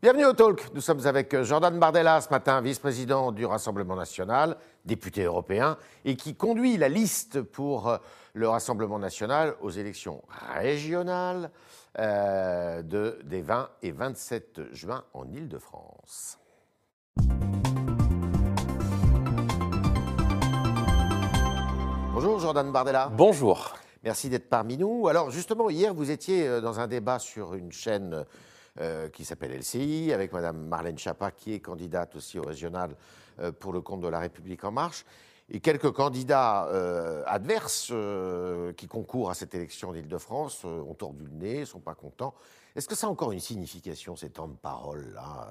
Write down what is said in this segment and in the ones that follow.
Bienvenue au Talk. Nous sommes avec Jordan Bardella ce matin, vice-président du Rassemblement national, député européen, et qui conduit la liste pour euh, le Rassemblement national aux élections régionales euh, de, des 20 et 27 juin en Ile-de-France. Bonjour Jordan Bardella. Bonjour. Merci d'être parmi nous. Alors justement, hier, vous étiez euh, dans un débat sur une chaîne euh, qui s'appelle LCI, avec Madame Marlène Schiappa, qui est candidate aussi au régional euh, pour le compte de La République En Marche, et quelques candidats euh, adverses qui concourent à cette élection d'Île-de-France ont tordu le nez, ne sont pas contents. Est-ce que ça a encore une signification, ces temps de parole-là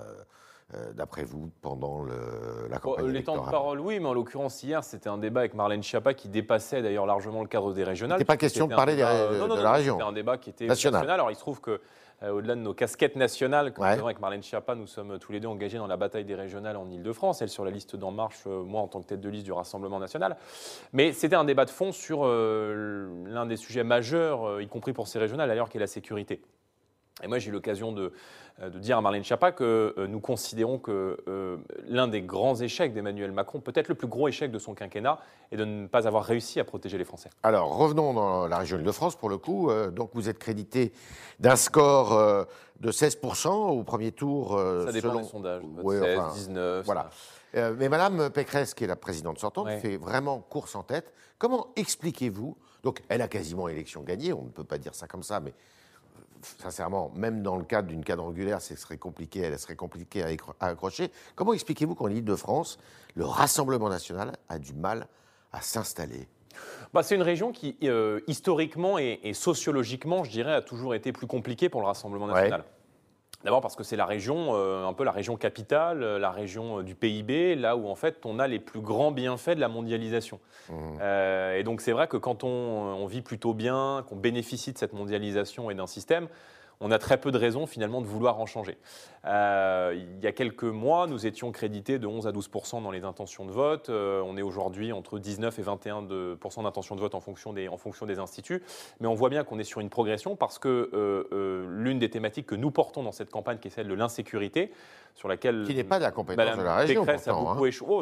d'après vous, pendant le, la campagne Les temps de parole, oui, mais en l'occurrence, hier, c'était un débat avec Marlène Schiappa qui dépassait d'ailleurs largement le cadre des régionales. Il n'était pas question de parler de, la région. C'était un débat qui était national. Alors, il se trouve que euh, au-delà de nos casquettes nationales, comme avec Marlène Schiappa, nous sommes tous les deux engagés dans la bataille des régionales en Ile-de-France, elle sur la liste d'En Marche, euh, moi en tant que tête de liste du Rassemblement national. Mais c'était un débat de fond sur euh, l'un des sujets majeurs, y compris pour ces régionales d'ailleurs, qui est la sécurité. Et moi, j'ai eu l'occasion de, euh, de, dire à Marlène Schiappa que euh, nous considérons que euh, l'un des grands échecs d'Emmanuel Macron, peut-être le plus gros échec de son quinquennat, est de ne pas avoir réussi à protéger les Français. Alors, revenons dans la région de France pour le coup. donc, vous êtes crédité d'un score de 16% au premier tour. Ça dépend des sondages. 16, 19. Voilà. mais Madame Pécresse, qui est la présidente sortante, fait vraiment course en tête. Comment expliquez-vous Donc, elle a quasiment élection gagnée, on ne peut pas dire ça comme ça, mais sincèrement, même dans le cadre d'une cadre angulaire, ce serait compliqué, elle serait compliquée à, accrocher. Comment expliquez-vous qu'en Ile-de-France, le Rassemblement national a du mal à s'installer? Bah, c'est une région qui, euh, historiquement et, sociologiquement, je dirais, a toujours été plus compliquée pour le Rassemblement national. D'abord parce que c'est la région, euh, un peu la région capitale, euh, la région euh, du PIB, là où en fait on a les plus grands bienfaits de la mondialisation. Mmh. et donc c'est vrai que quand on, on vit plutôt bien, qu'on bénéficie de cette mondialisation et d'un système, on a très peu de raisons finalement de vouloir en changer. Euh, il y a quelques mois, nous étions crédités de 11 à 12% dans les intentions de vote. Euh, on est aujourd'hui entre 19 et 21 d'intentions de vote en fonction, des, en fonction des instituts. Mais on voit bien qu'on est sur une progression parce que euh, l'une des thématiques que nous portons dans cette campagne, qui est celle de l'insécurité, sur laquelle. Qui n'est pas de la compétence de la région. Pourtant, a beaucoup hein. oh,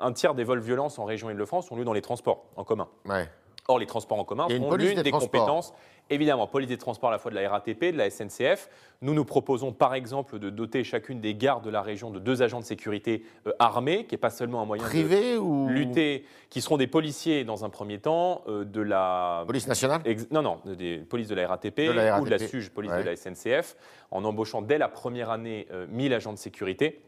un tiers des vols violence en région Île-de-France ont lieu dans les transports en commun. Ouais. Or, les transports en commun sont l'une des, compétences, évidemment, police des transports à la fois de la RATP, de la SNCF. Nous nous proposons par exemple de doter chacune des gares de la région de deux agents de sécurité euh, armés, qui n'est pas seulement un moyen de ou... lutter, qui seront des policiers dans un premier temps, euh, de la... Police nationale? Non, non, des polices de la RATP, ou de la SUGE, police de la SNCF, en embauchant dès la première année 1000 euh, agents de sécurité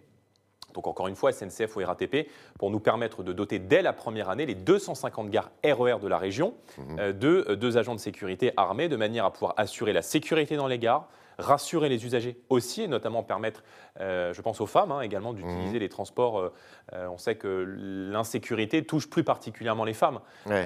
donc encore une fois SNCF ou RATP, pour nous permettre de doter dès la première année les 250 gares RER e de la région mhm. euh, de euh, deux agents de sécurité armés, de manière à pouvoir assurer la sécurité dans les gares, rassurer les usagers aussi, et notamment permettre, euh, je pense aux femmes hein, également, d'utiliser mhm. les transports. on sait que l'insécurité touche plus particulièrement les femmes.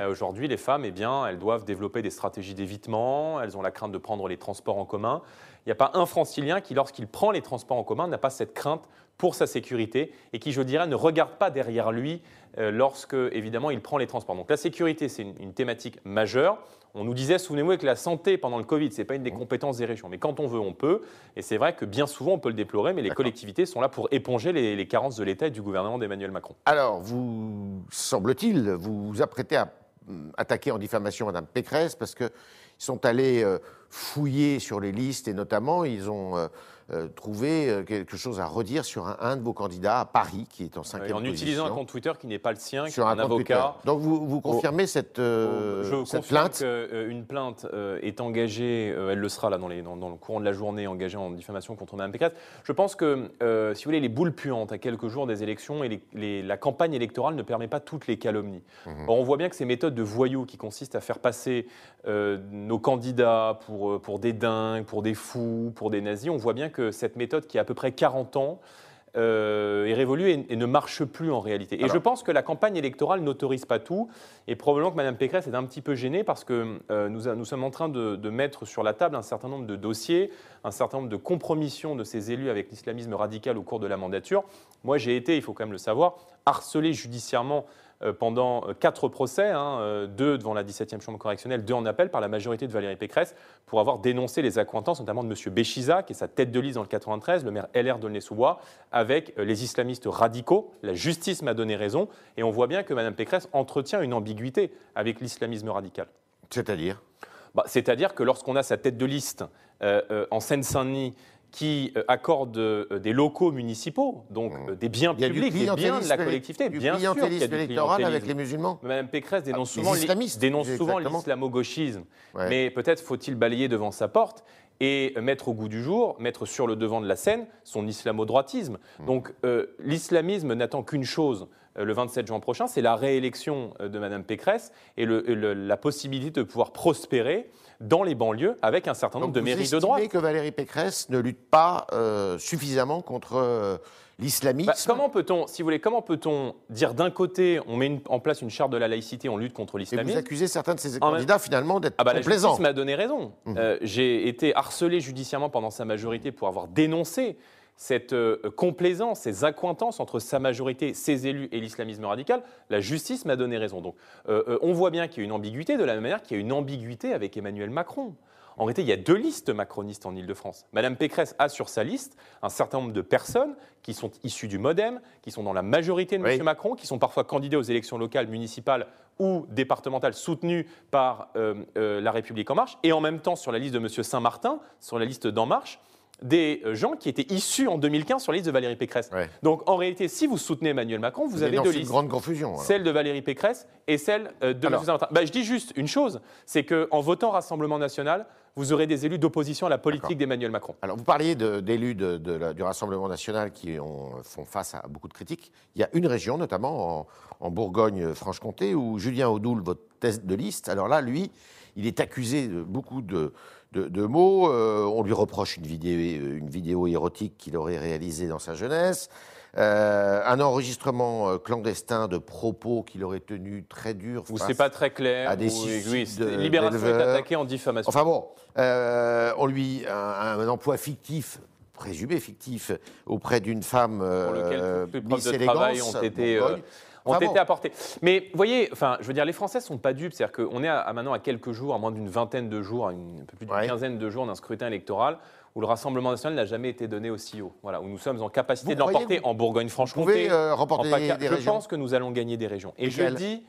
Aujourd'hui, les femmes, eh bien, elles doivent développer des stratégies d'évitement, elles ont la crainte de prendre les transports en commun. Il n'y a pas un francilien qui, lorsqu'il prend les transports en commun, n'a pas cette crainte pour sa sécurité et qui, je dirais, ne regarde pas derrière lui euh, lorsque, évidemment, il prend les transports. Donc la sécurité, c'est une, thématique majeure. On nous disait, souvenez-vous, que la santé pendant le Covid, ce n'est pas une des compétences des régions. Mais quand on veut, on peut. Et c'est vrai que bien souvent, on peut le déplorer, mais les collectivités sont là pour éponger les, carences de l'État et du gouvernement d'Emmanuel Macron. Alors, vous, semble-t-il, vous vous apprêtez à hum, attaquer en diffamation Mme Pécresse parce qu'ils sont allés euh, fouiller sur les listes et notamment, ils ont euh, euh, trouver euh, quelque chose à redire sur un, de vos candidats à Paris, qui est en cinquième position. En utilisant un compte Twitter qui n'est pas le sien, sur qui est un, avocat. Donc vous, vous confirmez cette, euh, Je cette plainte qu'une plainte est engagée, elle le sera là dans, les, dans, le courant de la journée, engagée en diffamation contre Mme Pécresse. Je pense que, si vous voulez, les boules puantes à quelques jours des élections et les, la campagne électorale ne permet pas toutes les calomnies. Mhm. on voit bien que ces méthodes de voyous qui consistent à faire passer nos candidats pour, pour des dingues, pour des fous, pour des nazis, on voit bien que cette méthode qui a à peu près 40 ans euh, est révolue et, ne marche plus en réalité. Et je pense que la campagne électorale n'autorise pas tout. Et probablement que Mme Pécresse est un petit peu gênée parce que euh, nous, nous, sommes en train de, mettre sur la table un certain nombre de dossiers, un certain nombre de compromissions de ces élus avec l'islamisme radical au cours de la mandature. Moi, j'ai été, il faut quand même le savoir, harcelé judiciairement euh, pendant euh, quatre procès, hein, euh, deux devant la 17e chambre correctionnelle, deux en appel par la majorité de Valérie Pécresse, pour avoir dénoncé les accointances, notamment de M. Béchiza, qui est sa tête de liste dans le 93, le maire LR d'Aulnay-sous-Bois, avec les islamistes radicaux. La justice m'a donné raison, et on voit bien que Mme Pécresse entretient une ambiguïté avec l'islamisme radical. C'est-à-dire? Bah, C'est-à-dire que lorsqu'on a sa tête de liste en Seine-Saint-Denis, qui euh, accorde euh, des locaux municipaux, donc mmh. euh, des biens publics, des biens de la collectivité. Du bien sûr qu'il y a du électoral avec les musulmans. Mme Pécresse dénonce souvent l'islamo-gauchisme. Mais peut-être faut-il balayer devant sa porte et mettre au goût du jour, mettre sur le devant de la scène son islamo-droitisme. Mmh. Donc l'islamisme n'attend qu'une chose, le 27 juin prochain, c'est la réélection de Mme Pécresse et la possibilité de pouvoir prospérer dans les banlieues avec un certain nombre de mairies de droite. Vous que Valérie Pécresse ne lutte pas euh, suffisamment contre euh, l'islamisme bah, Comment peut-on, si vous voulez, comment peut-on dire d'un côté, on met en place une charte de la laïcité, on lutte contre l'islamisme Et vous accusez certains de ces candidats finalement d'être ah bah, complaisants. La justice m'a donné raison. Mmh. Euh, j'ai été harcelé judiciairement pendant sa majorité pour avoir dénoncé cette euh, complaisance, ces accointances entre sa majorité, ses élus et l'islamisme radical, la justice m'a donné raison. Donc euh, euh, on voit bien qu'il y a une ambiguïté, de la même manière qu'il y a une ambiguïté avec Emmanuel Macron. En réalité, il y a deux listes macronistes en Ile-de-France. Madame Pécresse a sur sa liste un certain nombre de personnes qui sont issues du Modem, qui sont dans la majorité de M. Macron, qui sont parfois candidats aux élections locales, municipales ou départementales soutenues par La République En Marche, et en même temps sur la liste de M. Saint-Martin, sur la liste d'En Marche, des euh, gens qui étaient issus en 2015 sur la liste de Valérie Pécresse. Donc en réalité, si vous soutenez Emmanuel Macron, vous, avez deux listes. une grande confusion. Celle de Valérie Pécresse et celle euh, de M. Bah, je dis juste une chose, c'est qu'en votant Rassemblement national, vous aurez des élus d'opposition à la politique d'Emmanuel Macron. Alors vous parliez d'élus du Rassemblement national qui font face à beaucoup de critiques. Il y a une région, notamment en, Bourgogne-Franche-Comté, où Julien Audoul, votre test de liste, alors là, lui, il est accusé de beaucoup de de, mots. Euh, on lui reproche une vidéo, une vidéo érotique qu'il aurait réalisée dans sa jeunesse. Euh, un enregistrement euh, clandestin de propos qu'il aurait tenu très dur. Ou c'est pas très clair. À des oui, Libération est attaquée en diffamation. Enfin bon, on lui un, un, emploi fictif présumé fictif auprès d'une femme pour lequel toutes les preuves de travail ont été ont été apportés. Mais vous voyez, enfin, je veux dire, les Français ne sont pas dupes. C'est-à-dire qu'on est à, maintenant à quelques jours, à moins d'une vingtaine de jours, à une, un peu plus d'une quinzaine de jours d'un scrutin électoral où le Rassemblement national n'a jamais été donné aussi haut. Voilà, où nous sommes en capacité de l'emporter en Bourgogne-Franche-Comté. Euh, remporter des, Je pense que nous allons gagner des régions. Et, je dis,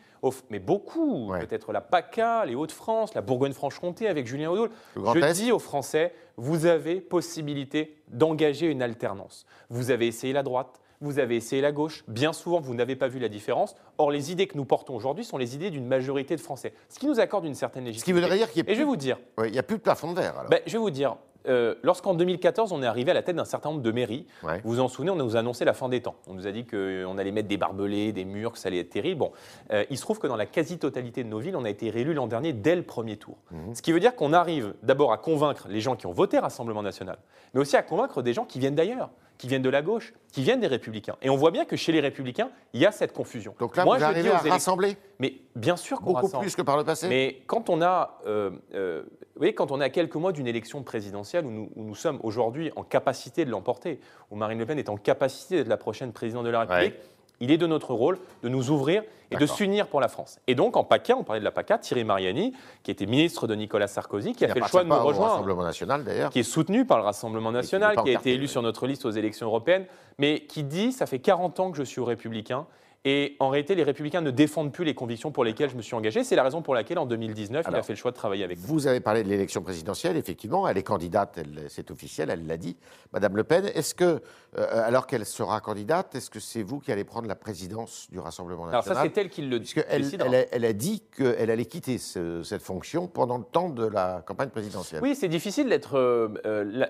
mais beaucoup, peut-être la PACA, les Hauts-de-France, la Bourgogne-Franche-Comté avec Julien Audoul. Je dis aux Français, vous avez possibilité d'engager une alternance. Vous avez essayé la droite, vous avez essayé la gauche. Bien souvent, vous n'avez pas vu la différence. Or, les idées que nous portons aujourd'hui sont les idées d'une majorité de Français. Ce qui nous accorde une certaine légitimité. Ce qui voudrait dire qu'il y a Et je vais vous dire. il n'y a plus de plafond de verre. Ben, je vais vous dire. Euh, lorsqu'en 2014, on est arrivé à la tête d'un certain nombre de mairies, vous vous en souvenez, on nous a annoncé la fin des temps. On nous a dit qu'on allait mettre des barbelés, des murs, que ça allait être terrible. Bon, euh, il se trouve que dans la quasi-totalité de nos villes, on a été réélus l'an dernier dès le premier tour. Mhm. Ce qui veut dire qu'on arrive d'abord à convaincre les gens qui ont voté Rassemblement national, mais aussi à convaincre des gens qui viennent d'ailleurs qui viennent de la gauche, qui viennent des républicains. Et on voit bien que chez les républicains, il y a cette confusion. Donc là, Moi, vous arrivez à rassembler Mais bien sûr qu'on Beaucoup plus que par le passé Mais quand on a... Euh, euh, vous voyez, quand on est à quelques mois d'une élection présidentielle où nous, où nous sommes aujourd'hui en capacité de l'emporter, où Marine Le Pen est en capacité d'être la prochaine présidente de la République, il est de notre rôle de nous ouvrir et de s'unir pour la France. Et donc, en PACA, on parlait de la PACA, Thierry Mariani, qui était ministre de Nicolas Sarkozy, qui a fait le choix de nous rejoindre. Rassemblement national, d'ailleurs. Qui est soutenu par le Rassemblement national, qui, a été élu sur notre liste aux élections européennes, mais qui dit ça fait 40 ans que je suis Républicain et en réalité, les Républicains ne défendent plus les convictions pour lesquelles je me suis engagé. C'est la raison pour laquelle, en 2019, il a fait le choix de travailler avec vous. Vous avez parlé de l'élection présidentielle, effectivement. Elle est candidate, c'est officiel, elle l'a dit, Madame Le Pen. Est-ce que, euh, alors qu'elle sera candidate, est-ce que c'est vous qui allez prendre la présidence du Rassemblement national Alors ça, c'est elle qui le dit. Elle, elle, elle, a dit qu'elle allait quitter cette fonction pendant le temps de la campagne présidentielle. Oui, c'est difficile d'être euh, euh, la,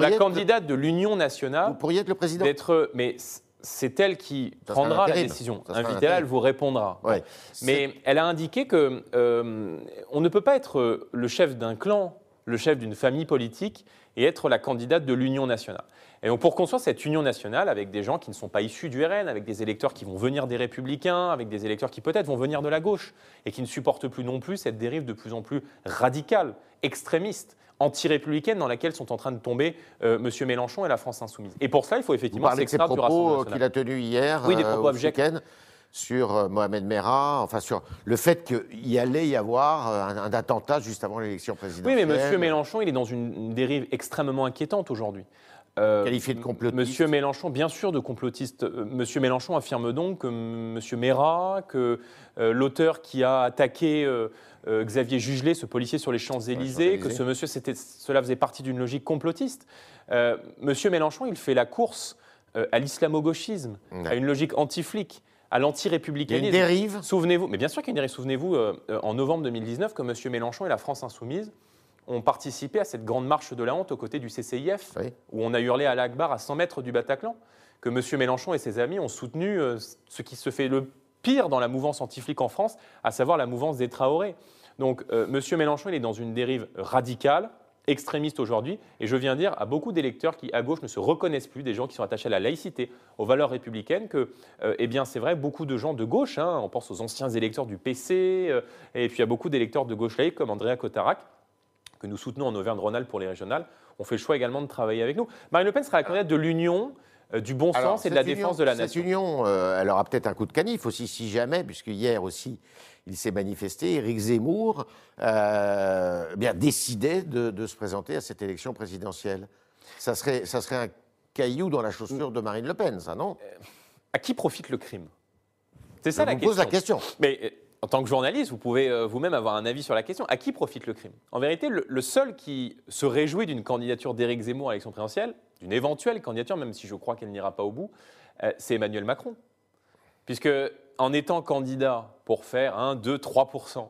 la, candidate de l'Union nationale. Vous pourriez être le président. D'être, mais c'est elle qui prendra la décision. Invitez-la, elle vous répondra. Mais elle a indiqué que euh, on ne peut pas être le chef d'un clan, le chef d'une famille politique et être la candidate de l'Union nationale. Et donc pour construire cette union nationale avec des gens qui ne sont pas issus du RN, avec des électeurs qui vont venir des républicains, avec des électeurs qui peut-être vont venir de la gauche et qui ne supportent plus non plus cette dérive de plus en plus radicale, extrémiste anti-républicaine dans laquelle sont en train de tomber euh, M. Mélenchon et la France insoumise. Et pour cela, il faut effectivement s'extraire du Rassemblement qu'il a tenu hier, oui, des euh, propos abjects sur Mohamed Merah, enfin sur le fait qu'il allait y avoir un, attentat juste avant l'élection présidentielle. Oui, mais M. Mélenchon, il est dans une dérive extrêmement inquiétante aujourd'hui. Euh, Qualifié de complotiste. Monsieur Mélenchon, bien sûr de complotiste. Euh, Monsieur Mélenchon affirme donc que Monsieur Mera, que euh, l'auteur qui a attaqué Xavier Jugelet, ce policier sur les Champs-Élysées, que ce monsieur, cela faisait partie d'une logique complotiste. monsieur Mélenchon, il fait la course à l'islamo-gauchisme, à une logique anti-flic à l'anti-républicanisme. Il y a une dérive Souvenez-vous, mais bien sûr qu'il y a une dérive. Souvenez-vous, en novembre 2019, que M. Mélenchon et la France Insoumise ont participé à cette grande marche de la honte aux côtés du CCIF, où on a hurlé à l'Akbar à 100 mètres du Bataclan, que M. Mélenchon et ses amis ont soutenu euh, ce qui se fait le pire dans la mouvance anti-flic en France, à savoir la mouvance des Traoré. Donc euh, M. Mélenchon, il est dans une dérive radicale, extrémiste aujourd'hui, et je viens dire à beaucoup d'électeurs qui, à gauche, ne se reconnaissent plus, des gens qui sont attachés à la laïcité, aux valeurs républicaines, que, euh, eh bien, c'est vrai, beaucoup de gens de gauche, hein, on pense aux anciens électeurs du PC, et puis a beaucoup d'électeurs de gauche laïque, comme Andrea Cotarac, que nous soutenons en Auvergne-Rhône-Alpes pour les régionales, ont fait le choix également de travailler avec nous. Marine Le Pen sera la candidate de l'union, euh, du bon sens et de la défense de la nation. Cette union, euh, elle aura peut-être un coup de canif aussi, si jamais, puisque hier aussi, il s'est manifesté, Éric Zemmour euh, bien, décidait de, se présenter à cette élection présidentielle. Ça serait, ça serait un caillou dans la chaussure de Marine Le Pen, ça, non? À qui profite le crime? C'est ça la question. pose la question. Mais en tant que journaliste, vous pouvez euh, vous-même avoir un avis sur la question. À qui profite le crime? En vérité, le, seul qui se réjouit d'une candidature d'Éric Zemmour à l'élection présidentielle, d'une éventuelle candidature, même si je crois qu'elle n'ira pas au bout, euh, c'est Emmanuel Macron. Puisque en étant candidat pour faire 1, 2, 3%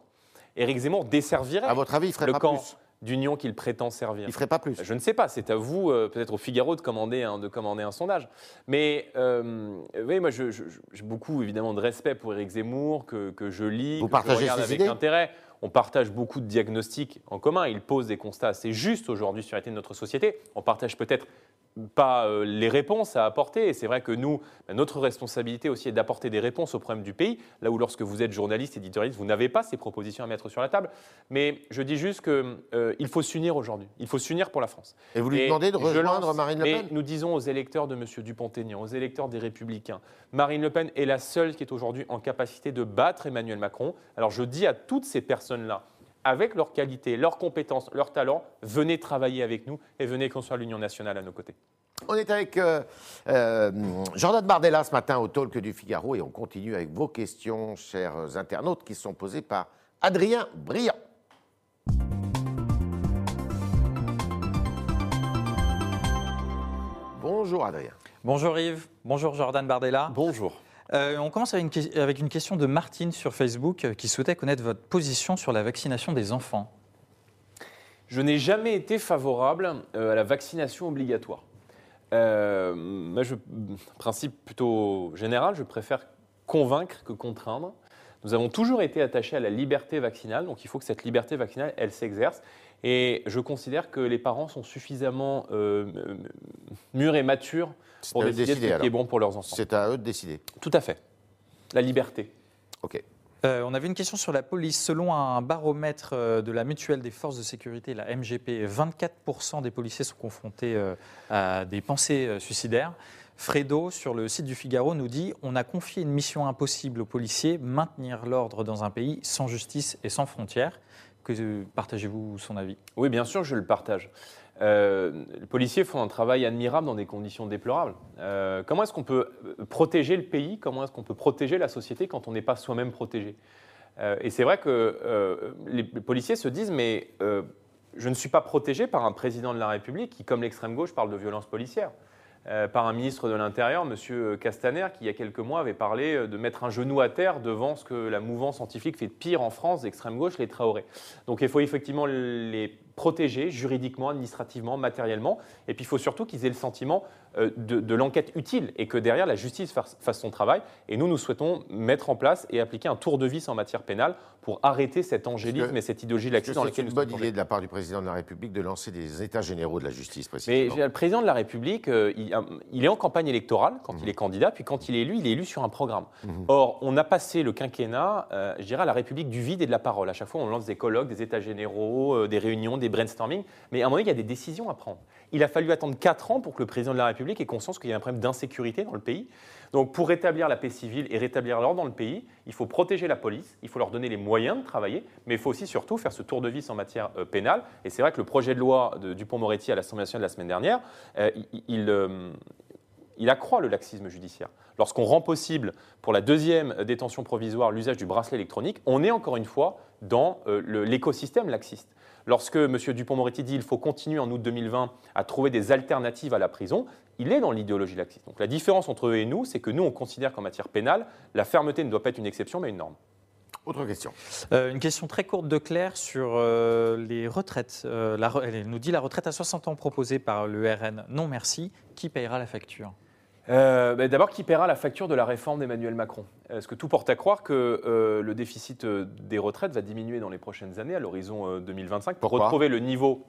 Éric Zemmour desservirait à votre avis, il ferait le pas camp. Plus? D'union qu'il prétend servir. Il ne ferait pas plus. Je ne sais pas, c'est à vous, euh, peut-être au Figaro, de commander un, de commander un sondage. Mais euh, oui, moi, j'ai beaucoup évidemment de respect pour Éric Zemmour, que, que je lis, vous que partagez je regarde avec intérêt. On partage beaucoup de diagnostics en commun. Il pose des constats assez justes aujourd'hui sur l'état de notre société. On partage peut-être pas euh, les réponses à apporter. Et c'est vrai que nous, notre responsabilité aussi est d'apporter des réponses aux problèmes du pays, là où lorsque vous êtes journaliste, éditorialiste, vous n'avez pas ces propositions à mettre sur la table. Mais je dis juste qu'il euh, faut s'unir aujourd'hui. Il faut s'unir pour la France. Et vous lui demandez de rejoindre Marine Le Pen Et nous disons aux électeurs de M. Dupont-Aignan, aux électeurs des Républicains, Marine Le Pen est la seule qui est aujourd'hui en capacité de battre Emmanuel Macron. Alors je dis à toutes ces personnes-là, avec leurs qualités, leurs compétences, leurs talents, venez travailler avec nous et venez construire l'Union nationale à nos côtés. On est avec euh, euh, Jordan Bardella ce matin au Talk du Figaro et on continue avec vos questions, chers internautes, qui sont posées par Adrien Briand. Bonjour Adrien. Bonjour Yves, bonjour Jordan Bardella. Bonjour. Euh, on commence avec une, question de Martine sur Facebook euh, qui souhaitait connaître votre position sur la vaccination des enfants. Je n'ai jamais été favorable euh, à la vaccination obligatoire. je, principe plutôt général, je préfère convaincre que contraindre. Nous avons toujours été attachés à la liberté vaccinale, donc il faut que cette liberté vaccinale, elle s'exerce. Et je considère que les parents sont suffisamment mûrs et matures pour décider, ce qui est bon pour leurs enfants. C'est à eux de décider. Tout à fait. La liberté. OK. Euh, on avait une question sur la police. Selon un baromètre euh, de la mutuelle des forces de sécurité, la MGP, 24% des policiers sont confrontés euh, à des pensées suicidaires. Fredo, sur le site du Figaro, nous dit On a confié une mission impossible aux policiers, maintenir l'ordre dans un pays sans justice et sans frontières. Partagez-vous son avis? Oui, bien sûr, je le partage. Euh, les policiers font un travail admirable dans des conditions déplorables. Euh, comment est-ce qu'on peut euh, protéger le pays? Comment est-ce qu'on peut protéger la société quand on n'est pas soi-même protégé? Et c'est vrai que les policiers se disent, mais je ne suis pas protégé par un président de la République qui, comme l'extrême gauche, parle de violence policière. Par un ministre de l'Intérieur, M. Castaner, qui il y a quelques mois avait parlé de mettre un genou à terre devant ce que la mouvance scientifique fait de pire en France, d'extrême gauche, les Traoré. Donc il faut effectivement les protégés juridiquement, administrativement, matériellement. Et puis il faut surtout qu'ils aient le sentiment euh, de, l'enquête utile et que derrière la justice fasse, son travail. Et nous, nous souhaitons mettre en place et appliquer un tour de vis en matière pénale pour arrêter cet angélisme et cette idéologie laxiste dans laquelle nous sommes. C'est une bonne idée de la part du président de la République de lancer des états généraux de la justice, précisément. Mais le président de la République, euh, il, est en campagne électorale quand il mhm. est candidat, puis quand il est élu, il est élu sur un programme. Mhm. Or, on a passé le quinquennat, euh, je dirais, à la République du vide et de la parole. À chaque fois, on lance des colloques, des états généraux, des réunions, des des brainstorming, mais à un moment il y a des décisions à prendre. Il a fallu attendre 4 ans pour que le président de la République ait conscience qu'il y a un problème d'insécurité dans le pays. Donc pour rétablir la paix civile et rétablir l'ordre dans le pays, il faut protéger la police, il faut leur donner les moyens de travailler, mais il faut aussi surtout faire ce tour de vis en matière euh, pénale. Et c'est vrai que le projet de loi de Dupont-Moretti à l'Assemblée nationale la semaine dernière, euh, il, euh, il accroît le laxisme judiciaire. Lorsqu'on rend possible pour la deuxième détention provisoire l'usage du bracelet électronique, on est encore une fois dans l'écosystème laxiste. Lorsque M. Dupont-Moretti dit qu'il faut continuer en août 2020 à trouver des alternatives à la prison, il est dans l'idéologie laxiste. Donc la différence entre eux et nous, c'est que nous, on considère qu'en matière pénale, la fermeté ne doit pas être une exception, mais une norme. Autre question. Euh, une question très courte de Claire sur euh, les retraites. Euh, elle nous dit la retraite à 60 ans proposée par le RN, non merci. Qui payera la facture? Euh, bah, d'abord, qui paiera la facture de la réforme d'Emmanuel Macron? Est-ce que tout porte à croire que euh, le déficit euh, des retraites va diminuer dans les prochaines années, à l'horizon 2025, pour retrouver le niveau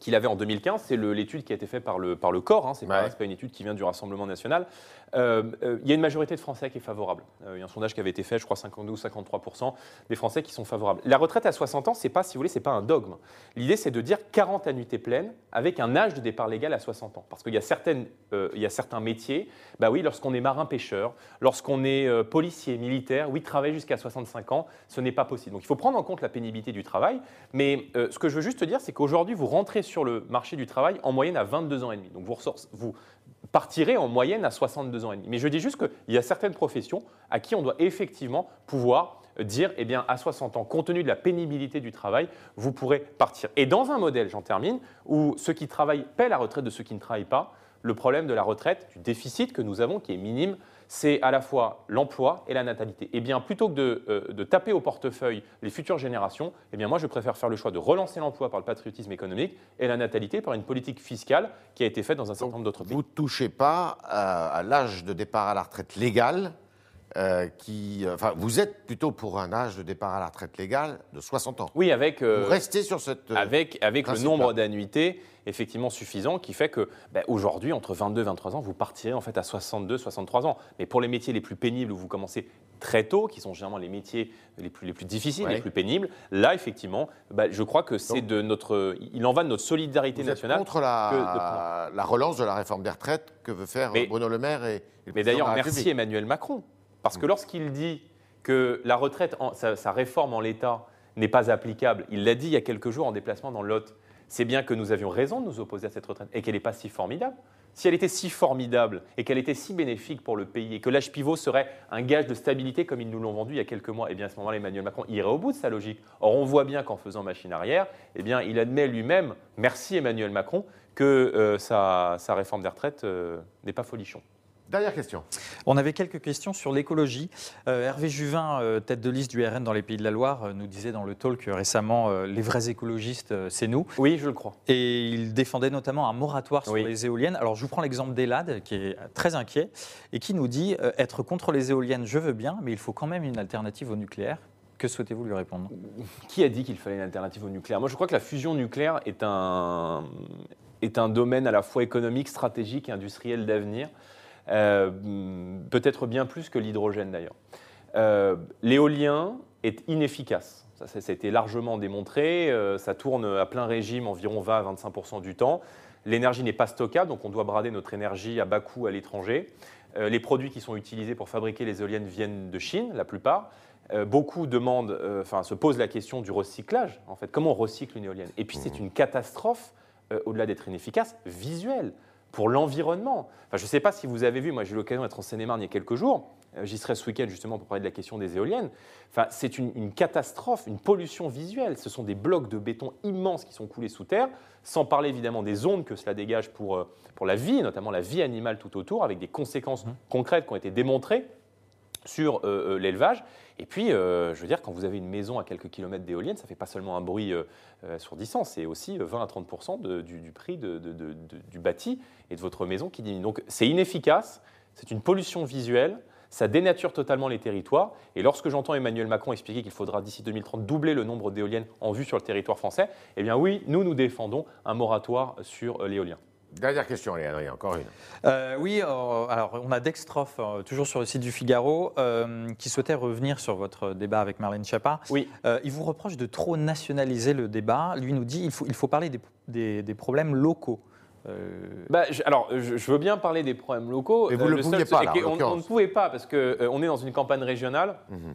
qu'il avait en 2015. C'est l'étude qui a été faite par le, par le corps, hein, ce n'est pas, une étude qui vient du Rassemblement national. Euh, euh, il y a une majorité de Français qui est favorable. Euh, il y a un sondage qui avait été fait, je crois 52 53% des Français qui sont favorables. La retraite à 60 ans, c'est pas, si vous voulez, c'est pas un dogme. L'idée, c'est de dire 40 annuités pleines avec un âge de départ légal à 60 ans. Parce qu'il y, a certaines, y a certains métiers, bah oui, lorsqu'on est marin-pêcheur, lorsqu'on est policier, militaire, oui, travailler jusqu'à 65 ans, ce n'est pas possible. Donc il faut prendre en compte la pénibilité du travail. Mais ce que je veux juste dire, c'est qu'aujourd'hui, vous rentrez sur le marché du travail en moyenne à 22 ans et demi. Donc vous, partirez en moyenne à 62 ans et demi. Mais je dis juste qu'il y a certaines professions à qui on doit effectivement pouvoir dire, eh bien, à 60 ans, compte tenu de la pénibilité du travail, vous pourrez partir. Et dans un modèle, j'en termine, où ceux qui travaillent paient la retraite de ceux qui ne travaillent pas, le problème de la retraite, du déficit que nous avons, qui est minime, c'est à la fois l'emploi et la natalité. Et eh bien, plutôt que euh, de, taper au portefeuille les futures générations, eh bien, moi, je préfère faire le choix de relancer l'emploi par le patriotisme économique et la natalité par une politique fiscale qui a été faite dans un certain nombre d'autres pays. Vous ne touchez pas à, l'âge de départ à la retraite légale euh, qui, euh, enfin, vous êtes plutôt pour un âge de départ à la retraite légale de 60 ans. Oui, avec. vous restez sur cette. avec avec le nombre d'annuités effectivement suffisant qui fait que ben, aujourd'hui, entre 22 et 23 ans, vous partirez en fait à 62, 63 ans. Mais pour les métiers les plus pénibles où vous commencez très tôt, qui sont généralement les métiers les plus, les plus difficiles, les plus pénibles, là, effectivement, ben, je crois que c'est de notre. Il en va de notre solidarité vous nationale. Êtes contre la, la relance de la réforme des retraites que veut faire Bruno Le Maire et. mais d'ailleurs, merci Emmanuel Macron. Parce que mm. lorsqu'il dit que la retraite, sa, sa réforme en l'état n'est pas applicable, il l'a dit il y a quelques jours en déplacement dans l'Hôte c'est bien que nous avions raison de nous opposer à cette retraite et qu'elle n'est pas si formidable. Si elle était si formidable et qu'elle était si bénéfique pour le pays et que l'âge pivot serait un gage de stabilité comme ils nous l'ont vendu il y a quelques mois, eh bien à ce moment-là, Emmanuel Macron irait au bout de sa logique. Or, on voit bien qu'en faisant machine arrière, eh bien, il admet lui-même, merci Emmanuel Macron, que euh, sa, réforme des retraites euh, n'est pas folichon. Dernière question. On avait quelques questions sur l'écologie. Euh, Hervé Juvin, euh, tête de liste du RN dans les Pays de la Loire, euh, nous disait dans le talk récemment les vrais écologistes, c'est nous. Oui, je le crois. Et il défendait notamment un moratoire sur les éoliennes. Alors je vous prends l'exemple d'Elad, qui est très inquiet, et qui nous dit être contre les éoliennes, je veux bien, mais il faut quand même une alternative au nucléaire. Que souhaitez-vous lui répondre? Qui a dit qu'il fallait une alternative au nucléaire? Moi, je crois que la fusion nucléaire est un, est un domaine à la fois économique, stratégique et industriel d'avenir. Euh, peut-être bien plus que l'hydrogène d'ailleurs. Euh, l'éolien est inefficace. Ça, ça, a été largement démontré. Euh, ça tourne à plein régime environ 20 à 25% du temps. L'énergie n'est pas stockable, donc on doit brader notre énergie à bas coût à l'étranger. les produits qui sont utilisés pour fabriquer les éoliennes viennent de Chine, la plupart. beaucoup demandent, enfin, se posent la question du recyclage. En fait, comment on recycle une éolienne? Et puis c'est mmh. une catastrophe, au-delà d'être inefficace, visuelle pour l'environnement. Enfin, je ne sais pas si vous avez vu, moi j'ai eu l'occasion d'être en Seine-et-Marne il y a quelques jours, euh, j'y serai ce week-end justement pour parler de la question des éoliennes. Enfin, c'est une, catastrophe, une pollution visuelle. Ce sont des blocs de béton immenses qui sont coulés sous terre, sans parler évidemment des ondes que cela dégage pour, euh, pour la vie, notamment la vie animale tout autour, avec des conséquences mmh. concrètes qui ont été démontrées sur euh, l'élevage. Et puis, je veux dire, quand vous avez une maison à quelques kilomètres d'éoliennes, ça ne fait pas seulement un bruit assourdissant, c'est aussi 20 à 30 du, du, prix de, du bâti et de votre maison qui diminue. Donc c'est inefficace, c'est une pollution visuelle, ça dénature totalement les territoires. Et lorsque j'entends Emmanuel Macron expliquer qu'il faudra d'ici 2030 doubler le nombre d'éoliennes en vue sur le territoire français, eh bien oui, nous, nous défendons un moratoire sur euh, l'éolien. Dernière question, allez, Adrien, encore une. Euh, oui, euh, alors on a Dextroff, toujours sur le site du Figaro, qui souhaitait revenir sur votre débat avec Marlène Schiappa. Oui. il vous reproche de trop nationaliser le débat. Lui nous dit qu'il faut, il faut parler des, problèmes locaux. Bah, alors, je, veux bien parler des problèmes locaux. Mais vous ne le pouviez pas, là, on, ne pouvait pas, parce qu'on est dans une campagne régionale. Mhm.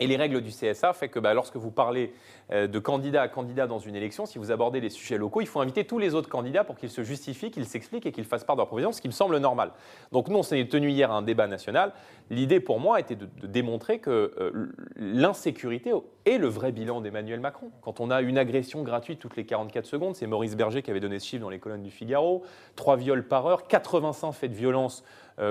Et les règles du CSA fait que bah, lorsque vous parlez euh, de candidat à candidat dans une élection, si vous abordez les sujets locaux, il faut inviter tous les autres candidats pour qu'ils se justifient, qu'ils s'expliquent et qu'ils fassent part de leur provision, ce qui me semble normal. Donc nous, on s'est tenu hier à un débat national. L'idée pour moi était de, démontrer que euh, l'insécurité est le vrai bilan d'Emmanuel Macron. Quand on a une agression gratuite toutes les 44 secondes, c'est Maurice Berger qui avait donné ce chiffre dans les colonnes du Figaro, trois viols par heure, 85 faits de violence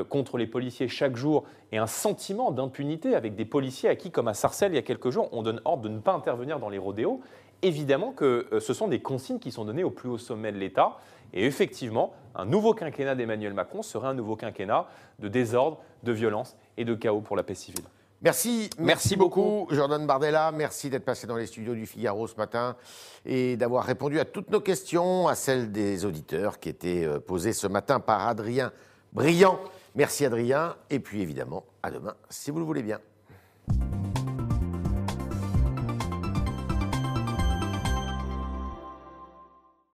contre les policiers chaque jour et un sentiment d'impunité avec des policiers à qui, comme à Sarcelles il y a quelques jours, on donne ordre de ne pas intervenir dans les rodéos. Évidemment que euh, ce sont des consignes qui sont données au plus haut sommet de l'État. Et effectivement, un nouveau quinquennat d'Emmanuel Macron serait un nouveau quinquennat de désordre, de violence et de chaos pour la paix civile. Merci, merci, beaucoup, Jordan Bardella. Merci d'être passé dans les studios du Figaro ce matin et d'avoir répondu à toutes nos questions, à celles des auditeurs qui étaient euh, posées ce matin par Adrien brillant. Merci Adrien, et puis évidemment, à demain, si vous le voulez bien.